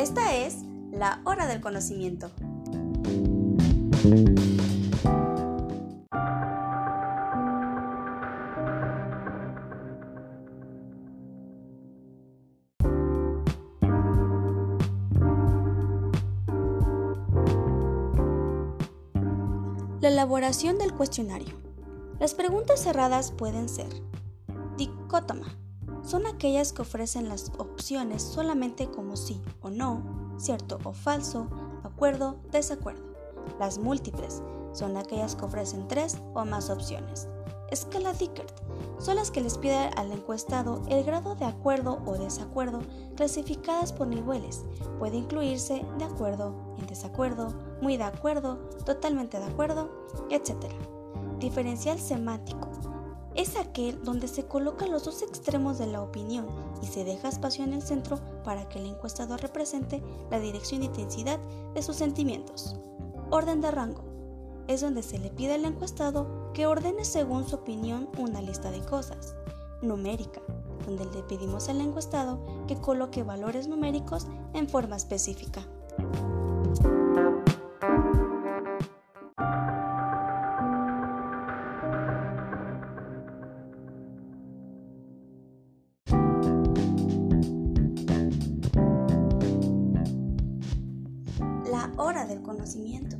Esta es la hora del conocimiento. La elaboración del cuestionario. Las preguntas cerradas pueden ser dicótoma. Son aquellas que ofrecen las opciones solamente como sí o no, cierto o falso, acuerdo, desacuerdo. Las múltiples son aquellas que ofrecen tres o más opciones. Escala Dickert son las que les pide al encuestado el grado de acuerdo o desacuerdo clasificadas por niveles. Puede incluirse de acuerdo, en desacuerdo, muy de acuerdo, totalmente de acuerdo, etc. Diferencial semántico es aquel donde se colocan los dos extremos de la opinión y se deja espacio en el centro para que el encuestado represente la dirección e intensidad de sus sentimientos. Orden de rango es donde se le pide al encuestado que ordene según su opinión una lista de cosas. Numérica, donde le pedimos al encuestado que coloque valores numéricos en forma específica. hora del conocimiento.